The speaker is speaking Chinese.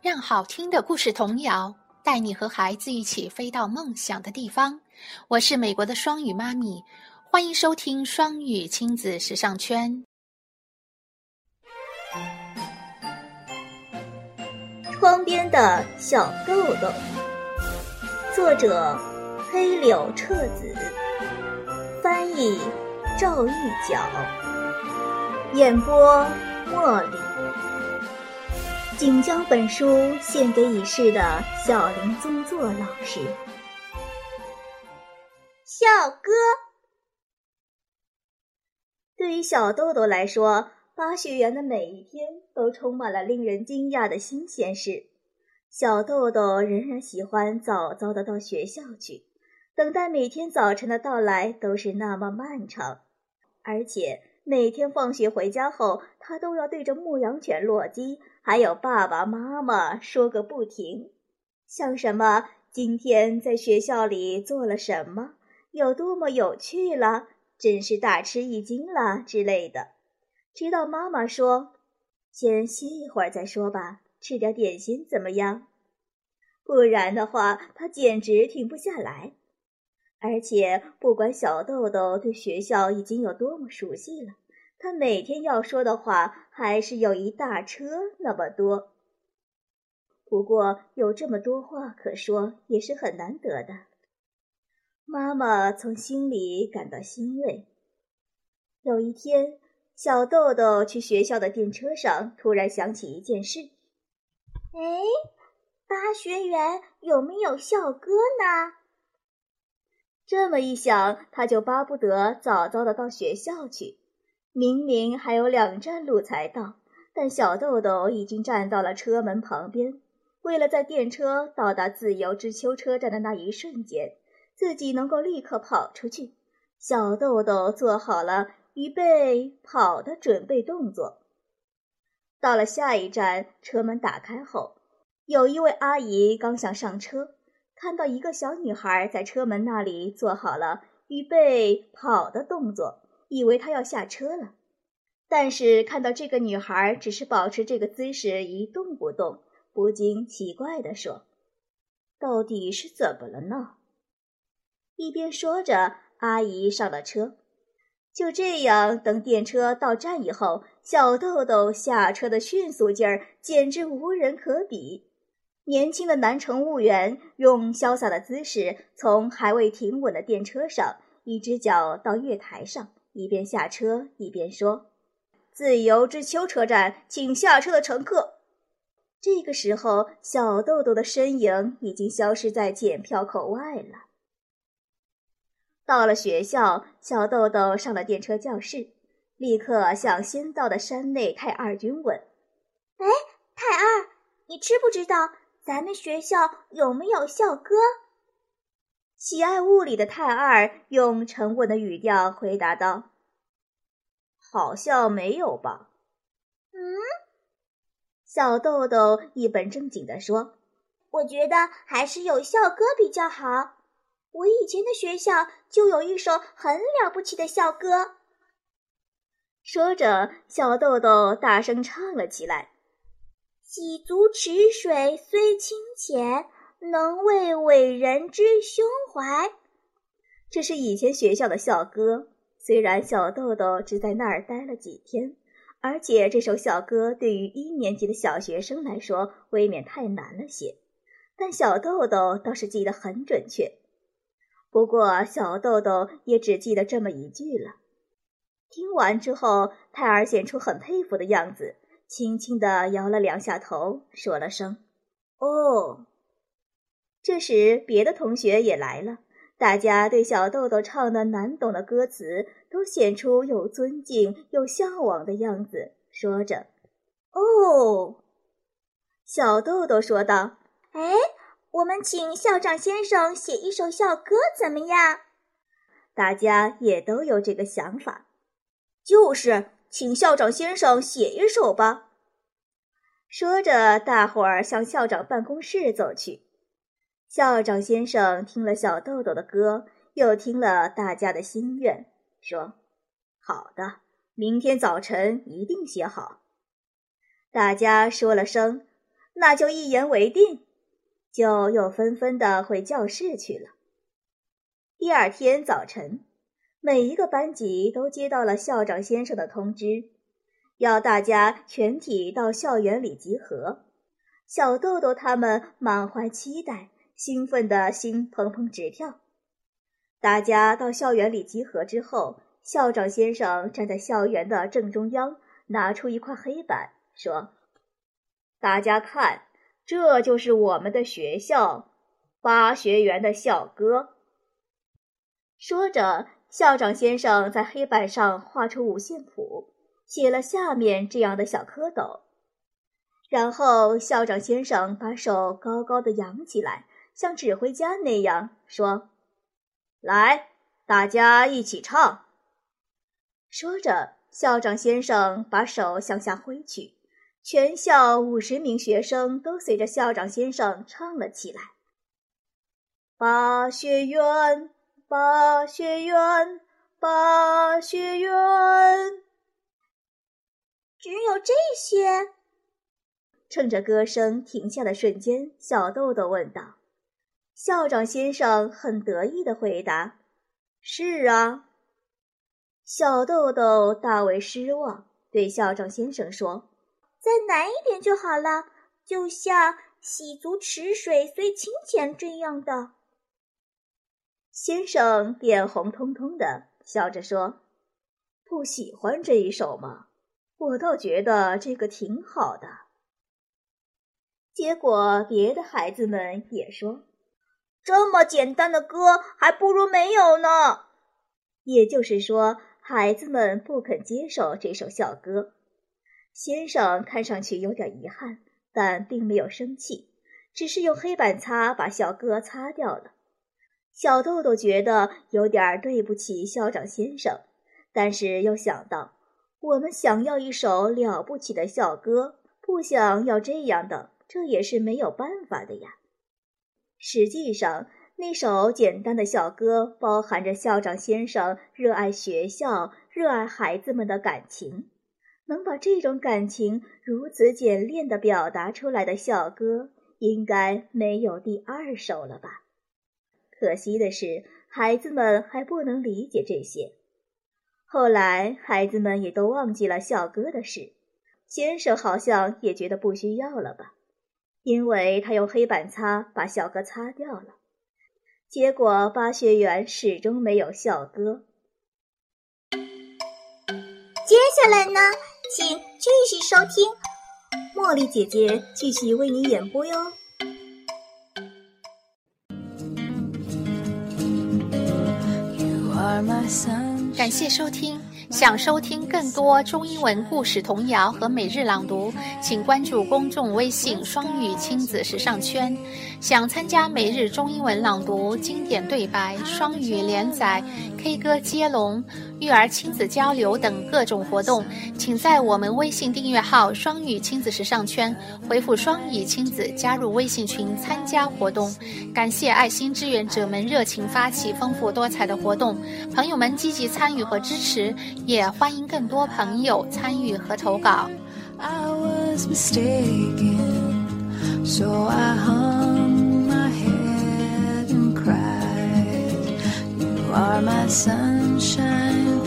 让好听的故事童谣带你和孩子一起飞到梦想的地方。我是美国的双语妈咪，欢迎收听双语亲子时尚圈。窗边的小豆豆，作者黑柳彻子，翻译赵玉角，演播茉莉。仅将本书献给已逝的小林宗作老师。校歌对于小豆豆来说，巴学园的每一天都充满了令人惊讶的新鲜事。小豆豆仍然喜欢早早的到学校去，等待每天早晨的到来都是那么漫长，而且。每天放学回家后，他都要对着牧羊犬洛基还有爸爸妈妈说个不停，像什么今天在学校里做了什么，有多么有趣了，真是大吃一惊了之类的。直到妈妈说：“先歇一会儿再说吧，吃点点心怎么样？”不然的话，他简直停不下来。而且，不管小豆豆对学校已经有多么熟悉了，他每天要说的话还是有一大车那么多。不过，有这么多话可说也是很难得的。妈妈从心里感到欣慰。有一天，小豆豆去学校的电车上，突然想起一件事：“哎，八学园有没有校歌呢？”这么一想，他就巴不得早早的到学校去。明明还有两站路才到，但小豆豆已经站到了车门旁边。为了在电车到达自由之丘车站的那一瞬间，自己能够立刻跑出去，小豆豆做好了预备跑的准备动作。到了下一站，车门打开后，有一位阿姨刚想上车。看到一个小女孩在车门那里做好了预备跑的动作，以为她要下车了。但是看到这个女孩只是保持这个姿势一动不动，不禁奇怪地说：“到底是怎么了呢？”一边说着，阿姨上了车。就这样，等电车到站以后，小豆豆下车的迅速劲儿简直无人可比。年轻的男乘务员用潇洒的姿势从还未停稳的电车上一只脚到月台上，一边下车一边说：“自由之丘车站，请下车的乘客。”这个时候，小豆豆的身影已经消失在检票口外了。到了学校，小豆豆上了电车教室，立刻向先到的山内太二君问：“哎，太二，你知不知道？”咱们学校有没有校歌？喜爱物理的太二用沉稳的语调回答道：“好像没有吧。”嗯，小豆豆一本正经地说：“我觉得还是有校歌比较好。我以前的学校就有一首很了不起的校歌。”说着，小豆豆大声唱了起来。洗足池水虽清浅，能为伟人之胸怀。这是以前学校的校歌。虽然小豆豆只在那儿待了几天，而且这首小歌对于一年级的小学生来说未免太难了些，但小豆豆倒是记得很准确。不过小豆豆也只记得这么一句了。听完之后，泰尔显出很佩服的样子。轻轻地摇了两下头，说了声“哦”。这时，别的同学也来了，大家对小豆豆唱的难懂的歌词都显出又尊敬又向往的样子，说着“哦”。小豆豆说道：“哎，我们请校长先生写一首校歌怎么样？”大家也都有这个想法，就是。请校长先生写一首吧。说着，大伙儿向校长办公室走去。校长先生听了小豆豆的歌，又听了大家的心愿，说：“好的，明天早晨一定写好。”大家说了声：“那就一言为定，就又纷纷的回教室去了。第二天早晨，每一个班级都接到了校长先生的通知，要大家全体到校园里集合。小豆豆他们满怀期待，兴奋的心砰砰直跳。大家到校园里集合之后，校长先生站在校园的正中央，拿出一块黑板，说：“大家看，这就是我们的学校八学园的校歌。”说着，校长先生在黑板上画出五线谱，写了下面这样的小蝌蚪。然后，校长先生把手高高的扬起来，像指挥家那样说：“来，大家一起唱。”说着，校长先生把手向下挥去，全校五十名学生都随着校长先生唱了起来：“八学园，八学园，八学园。”只有这些。趁着歌声停下的瞬间，小豆豆问道：“校长先生很得意的回答：‘是啊。’”小豆豆大为失望，对校长先生说：“再难一点就好了，就像‘洗足池水虽清浅’这样的。”先生脸红彤彤的，笑着说：“不喜欢这一首吗？我倒觉得这个挺好的。”结果，别的孩子们也说：“这么简单的歌，还不如没有呢。”也就是说，孩子们不肯接受这首校歌。先生看上去有点遗憾，但并没有生气，只是用黑板擦把校歌擦掉了。小豆豆觉得有点对不起校长先生，但是又想到，我们想要一首了不起的校歌，不想要这样的。这也是没有办法的呀。实际上，那首简单的校歌包含着校长先生热爱学校、热爱孩子们的感情。能把这种感情如此简练地表达出来的校歌，应该没有第二首了吧？可惜的是，孩子们还不能理解这些。后来，孩子们也都忘记了校歌的事。先生好像也觉得不需要了吧？因为他用黑板擦把小哥擦掉了，结果巴学园始终没有校歌。接下来呢，请继续收听茉莉姐姐继续为你演播哟。感谢收听。想收听更多中英文故事童谣和每日朗读，请关注公众微信“双语亲子时尚圈”。想参加每日中英文朗读、经典对白、双语连载、K 歌接龙、育儿亲子交流等各种活动，请在我们微信订阅号“双语亲子时尚圈”回复“双语亲子”加入微信群参加活动。感谢爱心志愿者们热情发起丰富多彩的活动，朋友们积极参与和支持。也欢迎更多朋友参与和投稿。sunshine